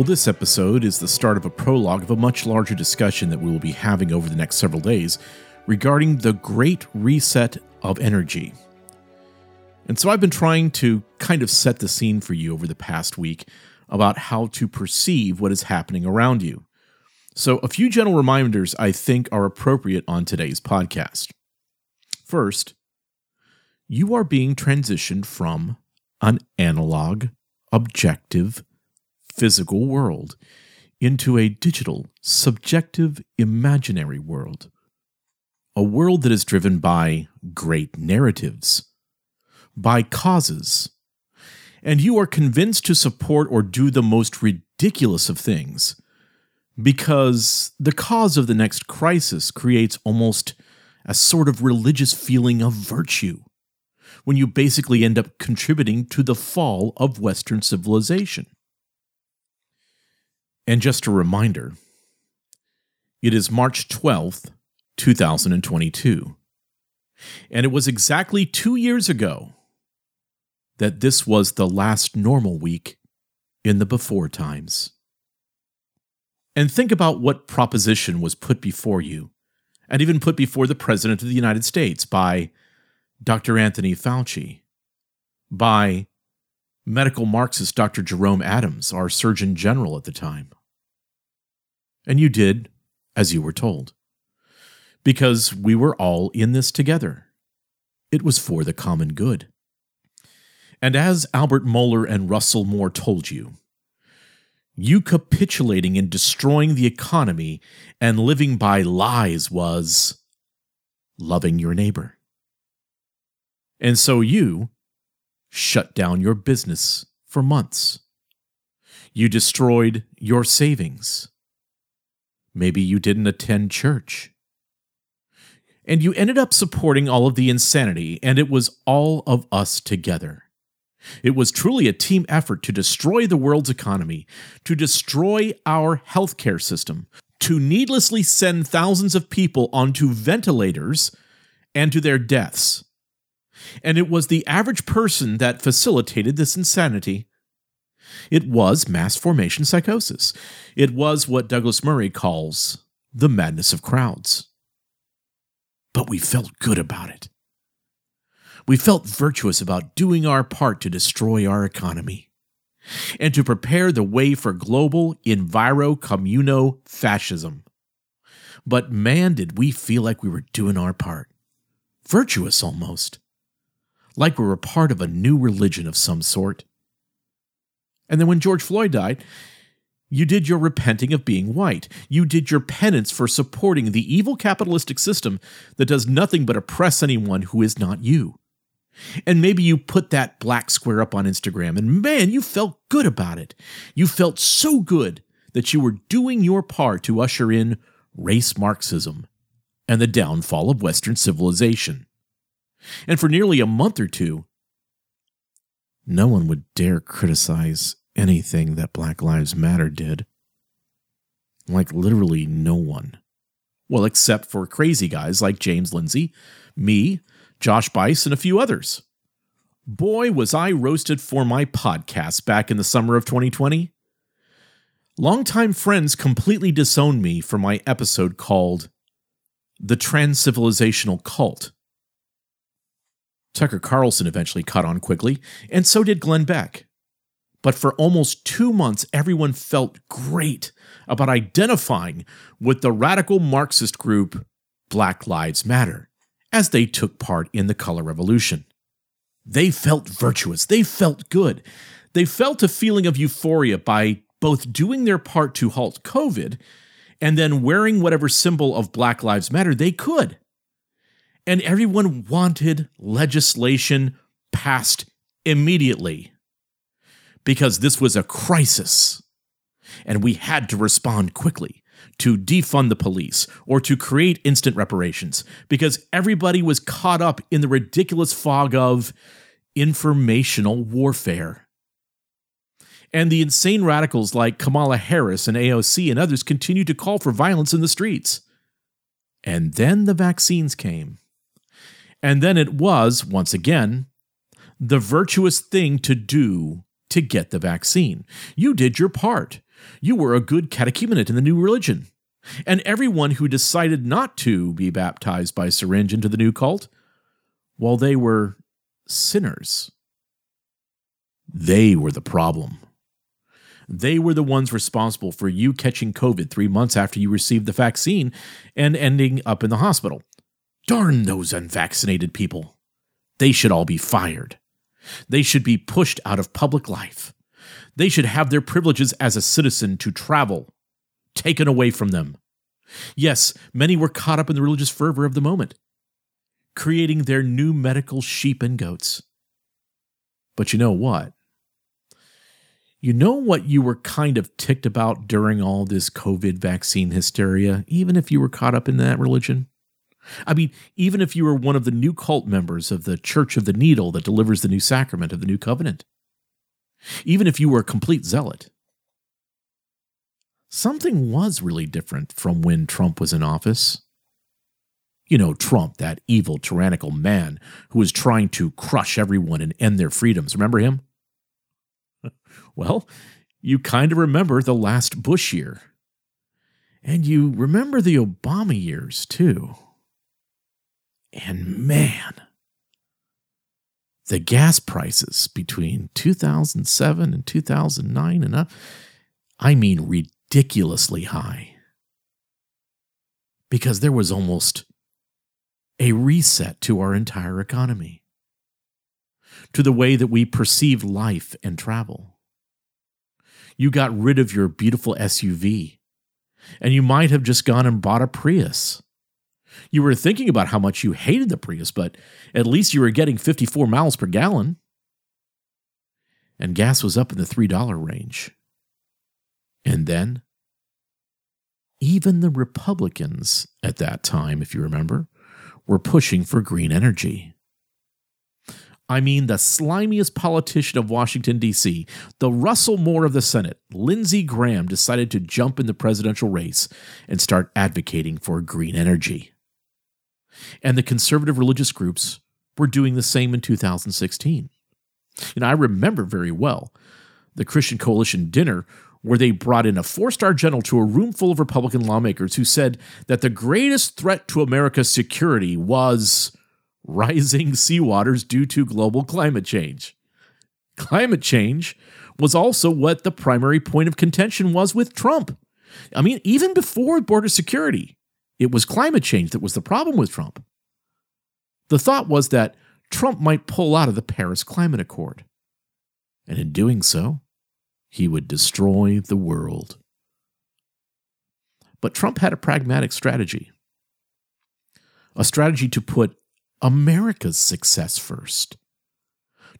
Well, this episode is the start of a prologue of a much larger discussion that we will be having over the next several days regarding the great reset of energy. And so I've been trying to kind of set the scene for you over the past week about how to perceive what is happening around you. So, a few general reminders I think are appropriate on today's podcast. First, you are being transitioned from an analog, objective, physical world into a digital, subjective, imaginary world. A world that is driven by great narratives, by causes, and you are convinced to support or do the most ridiculous of things because the cause of the next crisis creates almost a sort of religious feeling of virtue when you basically end up contributing to the fall of Western civilization. And just a reminder it is March 12th, 2022. And it was exactly two years ago that this was the last normal week in the before times. And think about what proposition was put before you, and even put before the President of the United States by Dr. Anthony Fauci, by medical Marxist Dr. Jerome Adams, our Surgeon General at the time. And you did as you were told. Because we were all in this together. It was for the common good. And as Albert Mohler and Russell Moore told you, you capitulating and destroying the economy and living by lies was loving your neighbor. And so you shut down your business for months. You destroyed your savings. Maybe you didn't attend church. And you ended up supporting all of the insanity, and it was all of us together. It was truly a team effort to destroy the world's economy, to destroy our healthcare system, to needlessly send thousands of people onto ventilators and to their deaths. And it was the average person that facilitated this insanity. It was mass formation psychosis. It was what Douglas Murray calls the madness of crowds. But we felt good about it. We felt virtuous about doing our part to destroy our economy and to prepare the way for global enviro communo fascism. But man, did we feel like we were doing our part. Virtuous almost. Like we were part of a new religion of some sort. And then when George Floyd died, you did your repenting of being white. You did your penance for supporting the evil capitalistic system that does nothing but oppress anyone who is not you. And maybe you put that black square up on Instagram, and man, you felt good about it. You felt so good that you were doing your part to usher in race Marxism and the downfall of Western civilization. And for nearly a month or two, no one would dare criticize anything that Black Lives Matter did. Like literally no one. Well, except for crazy guys like James Lindsay, me, Josh Buice, and a few others. Boy, was I roasted for my podcast back in the summer of 2020. Longtime friends completely disowned me for my episode called The Transcivilizational Cult. Tucker Carlson eventually caught on quickly, and so did Glenn Beck. But for almost two months, everyone felt great about identifying with the radical Marxist group Black Lives Matter as they took part in the color revolution. They felt virtuous, they felt good. They felt a feeling of euphoria by both doing their part to halt COVID and then wearing whatever symbol of Black Lives Matter they could. And everyone wanted legislation passed immediately because this was a crisis and we had to respond quickly to defund the police or to create instant reparations because everybody was caught up in the ridiculous fog of informational warfare. And the insane radicals like Kamala Harris and AOC and others continued to call for violence in the streets. And then the vaccines came. And then it was, once again, the virtuous thing to do to get the vaccine. You did your part. You were a good catechumenate in the new religion. And everyone who decided not to be baptized by syringe into the new cult, well, they were sinners. They were the problem. They were the ones responsible for you catching COVID three months after you received the vaccine and ending up in the hospital. Darn those unvaccinated people. They should all be fired. They should be pushed out of public life. They should have their privileges as a citizen to travel taken away from them. Yes, many were caught up in the religious fervor of the moment, creating their new medical sheep and goats. But you know what? You know what you were kind of ticked about during all this COVID vaccine hysteria, even if you were caught up in that religion? I mean, even if you were one of the new cult members of the Church of the Needle that delivers the new sacrament of the new covenant, even if you were a complete zealot, something was really different from when Trump was in office. You know, Trump, that evil, tyrannical man who was trying to crush everyone and end their freedoms. Remember him? well, you kind of remember the last Bush year. And you remember the Obama years, too. And man, the gas prices between 2007 and 2009 and up, I mean ridiculously high. Because there was almost a reset to our entire economy, to the way that we perceive life and travel. You got rid of your beautiful SUV, and you might have just gone and bought a Prius you were thinking about how much you hated the Prius, but at least you were getting 54 miles per gallon. And gas was up in the $3 range. And then, even the Republicans at that time, if you remember, were pushing for green energy. I mean, the slimiest politician of Washington, D.C., the Russell Moore of the Senate, Lindsey Graham, decided to jump in the presidential race and start advocating for green energy. And the conservative religious groups were doing the same in 2016. And I remember very well the Christian Coalition dinner where they brought in a four star general to a room full of Republican lawmakers who said that the greatest threat to America's security was rising sea waters due to global climate change. Climate change was also what the primary point of contention was with Trump. I mean, even before border security, it was climate change that was the problem with Trump. The thought was that Trump might pull out of the Paris Climate Accord. And in doing so, he would destroy the world. But Trump had a pragmatic strategy a strategy to put America's success first,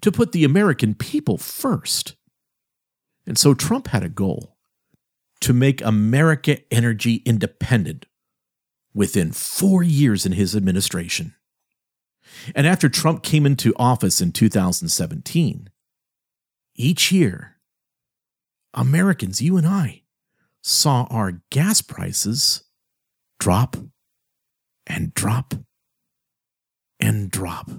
to put the American people first. And so Trump had a goal to make America energy independent within four years in his administration. And after Trump came into office in 2017, each year, Americans, you and I, saw our gas prices drop and drop and drop.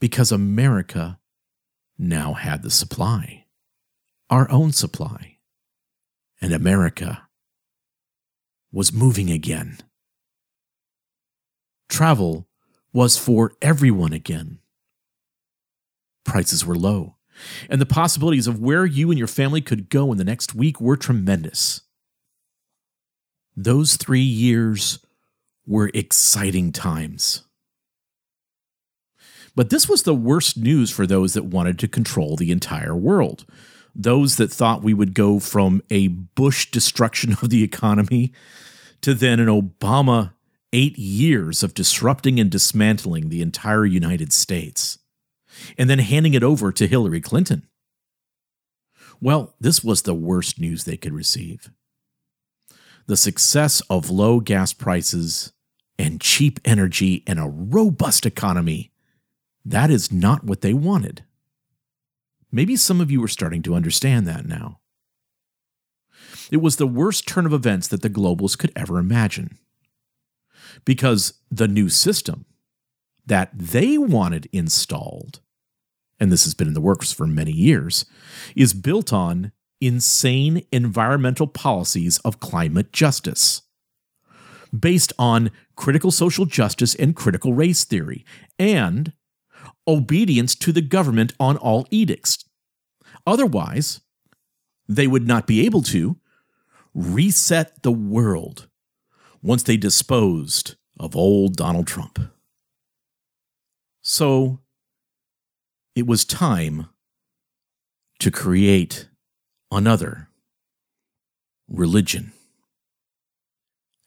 Because America now had the supply, our own supply. And America was moving again. Travel was for everyone again. Prices were low, and the possibilities of where you and your family could go in the next week were tremendous. Those three years were exciting times. But this was the worst news for those that wanted to control the entire world. Those that thought we would go from a Bush destruction of the economy to then an Obama eight years of disrupting and dismantling the entire United States, and then handing it over to Hillary Clinton. Well, this was the worst news they could receive. the success of low gas prices and cheap energy and a robust economy, that is not what they wanted. Maybe some of you are starting to understand that now. It was the worst turn of events that the globals could ever imagine. Because the new system that they wanted installed, and this has been in the works for many years, is built on insane environmental policies of climate justice, based on critical social justice and critical race theory, and obedience to the government on all edicts. Otherwise, they would not be able to reset the world once they disposed of old Donald Trump. So it was time to create another religion.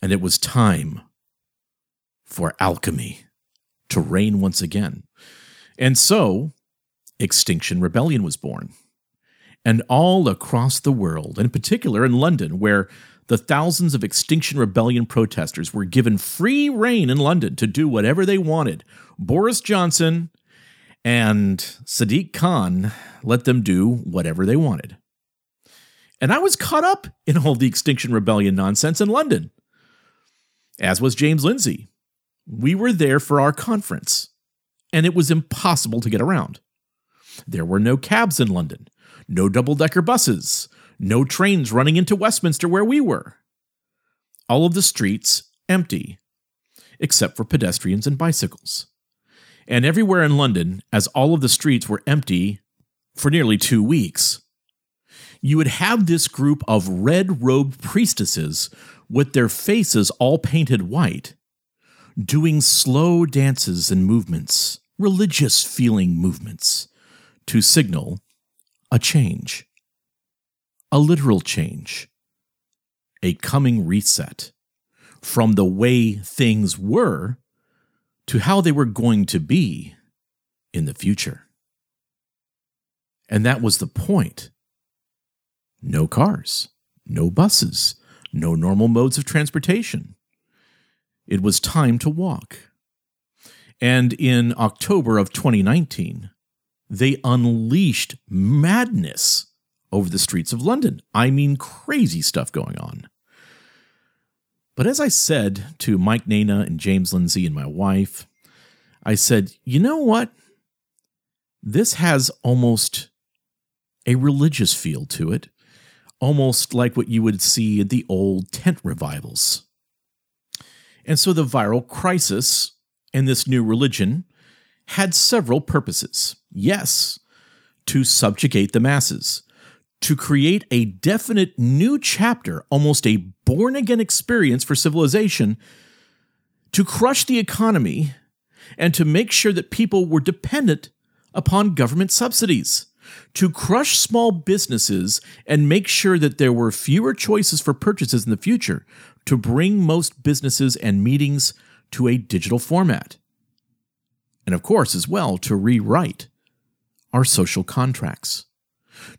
And it was time for alchemy to reign once again. And so, Extinction Rebellion was born. And all across the world, in particular in London, where the thousands of Extinction Rebellion protesters were given free reign in London to do whatever they wanted, Boris Johnson and Sadiq Khan let them do whatever they wanted. And I was caught up in all the Extinction Rebellion nonsense in London, as was James Lindsay. We were there for our conference, and it was impossible to get around. There were no cabs in London, no double decker buses, no trains running into Westminster where we were. All of the streets empty, except for pedestrians and bicycles. And everywhere in London, as all of the streets were empty for nearly two weeks, you would have this group of red robed priestesses with their faces all painted white, doing slow dances and movements, religious feeling movements, to signal a change, a literal change, a coming reset from the way things were to how they were going to be in the future. And that was the point no cars, no buses, no normal modes of transportation. It was time to walk. And in October of 2019, they unleashed madness over the streets of London. I mean, crazy stuff going on. But as I said to Mike Nayna and James Lindsay and my wife, I said, you know what? This has almost a religious feel to it almost like what you would see at the old tent revivals. And so the viral crisis and this new religion had several purposes. Yes, to subjugate the masses, to create a definite new chapter, almost a born again experience for civilization, to crush the economy, and to make sure that people were dependent upon government subsidies to crush small businesses and make sure that there were fewer choices for purchases in the future, to bring most businesses and meetings to a digital format. And of course, as well, to rewrite our social contracts,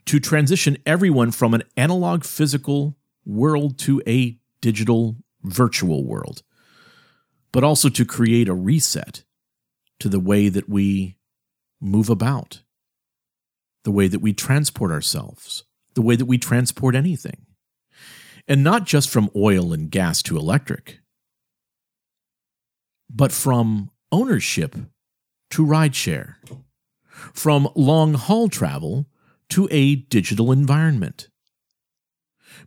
to transition everyone from an analog physical world to a digital virtual world, but also to create a reset to the way that we move about. The way that we transport ourselves, the way that we transport anything. And not just from oil and gas to electric, but from ownership to rideshare, from long haul travel to a digital environment.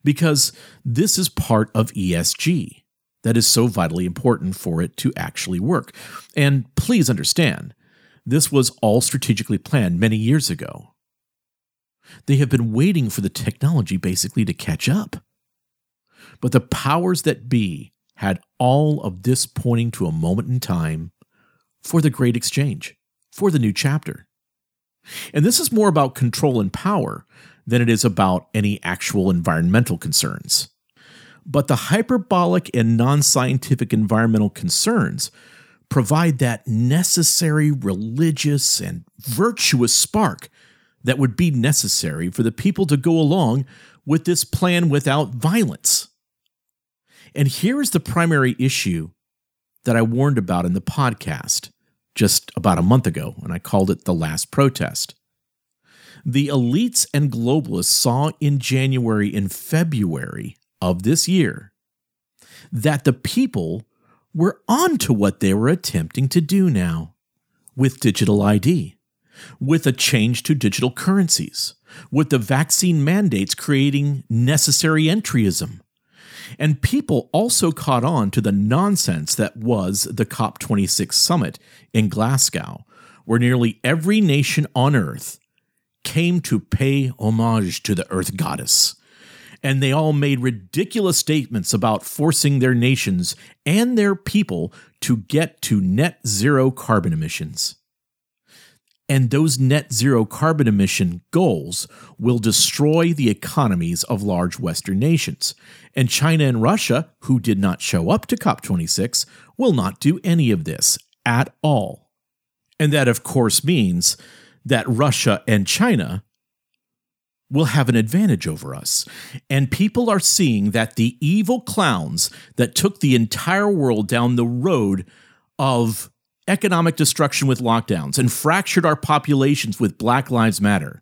Because this is part of ESG that is so vitally important for it to actually work. And please understand, this was all strategically planned many years ago. They have been waiting for the technology basically to catch up. But the powers that be had all of this pointing to a moment in time for the great exchange, for the new chapter. And this is more about control and power than it is about any actual environmental concerns. But the hyperbolic and non scientific environmental concerns provide that necessary religious and virtuous spark that would be necessary for the people to go along with this plan without violence. And here is the primary issue that I warned about in the podcast just about a month ago, and I called it the last protest. The elites and globalists saw in January and February of this year that the people were onto what they were attempting to do now with digital ID, with a change to digital currencies, with the vaccine mandates creating necessary entryism. And people also caught on to the nonsense that was the COP26 summit in Glasgow, where nearly every nation on earth came to pay homage to the earth goddess and they all made ridiculous statements about forcing their nations and their people to get to net zero carbon emissions. And those net zero carbon emission goals will destroy the economies of large Western nations. And China and Russia, who did not show up to COP26, will not do any of this at all. And that, of course, means that Russia and China will have an advantage over us. And people are seeing that the evil clowns that took the entire world down the road of economic destruction with lockdowns and fractured our populations with Black Lives Matter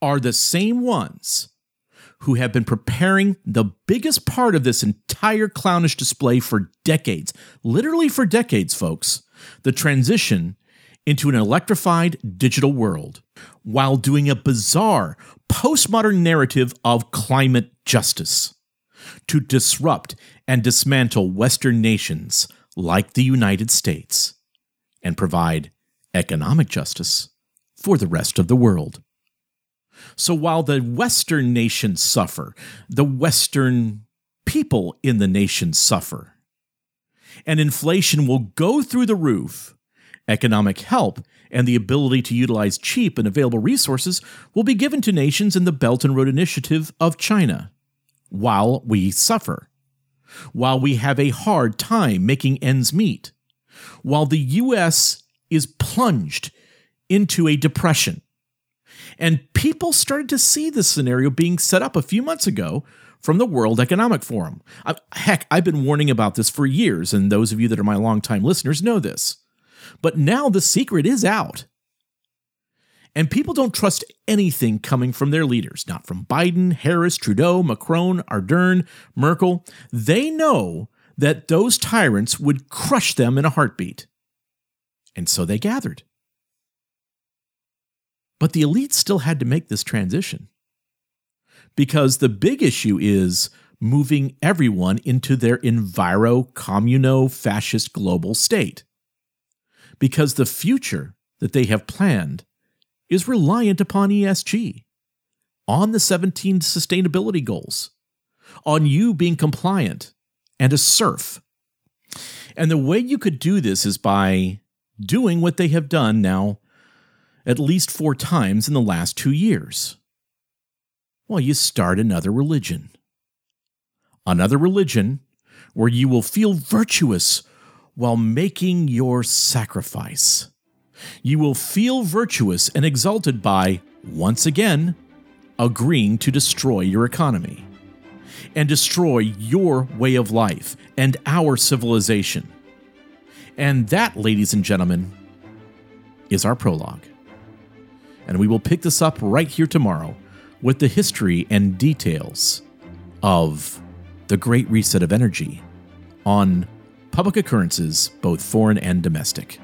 are the same ones who have been preparing the biggest part of this entire clownish display for decades, literally for decades, folks. The transition into an electrified digital world while doing a bizarre postmodern narrative of climate justice to disrupt and dismantle Western nations like the United States and provide economic justice for the rest of the world. So while the Western nations suffer, the Western people in the nation suffer, and inflation will go through the roof. Economic help and the ability to utilize cheap and available resources will be given to nations in the Belt and Road Initiative of China, while we suffer, while we have a hard time making ends meet, while the U.S. is plunged into a depression. And people started to see this scenario being set up a few months ago from the World Economic Forum. Heck, I've been warning about this for years, and those of you that are my longtime listeners know this. But now the secret is out. And people don't trust anything coming from their leaders, not from Biden, Harris, Trudeau, Macron, Ardern, Merkel. They know that those tyrants would crush them in a heartbeat. And so they gathered. But the elite still had to make this transition. Because the big issue is moving everyone into their enviro communo fascist global state because the future that they have planned is reliant upon ESG, on the 17 sustainability goals, on you being compliant and a serf. And the way you could do this is by doing what they have done now at least four times in the last two years. Well, you start another religion. Another religion where you will feel virtuous while making your sacrifice. You will feel virtuous and exalted by, once again, agreeing to destroy your economy and destroy your way of life and our civilization. And that, ladies and gentlemen, is our prologue. And we will pick this up right here tomorrow with the history and details of the Great Reset of Energy on public occurrences, both foreign and domestic.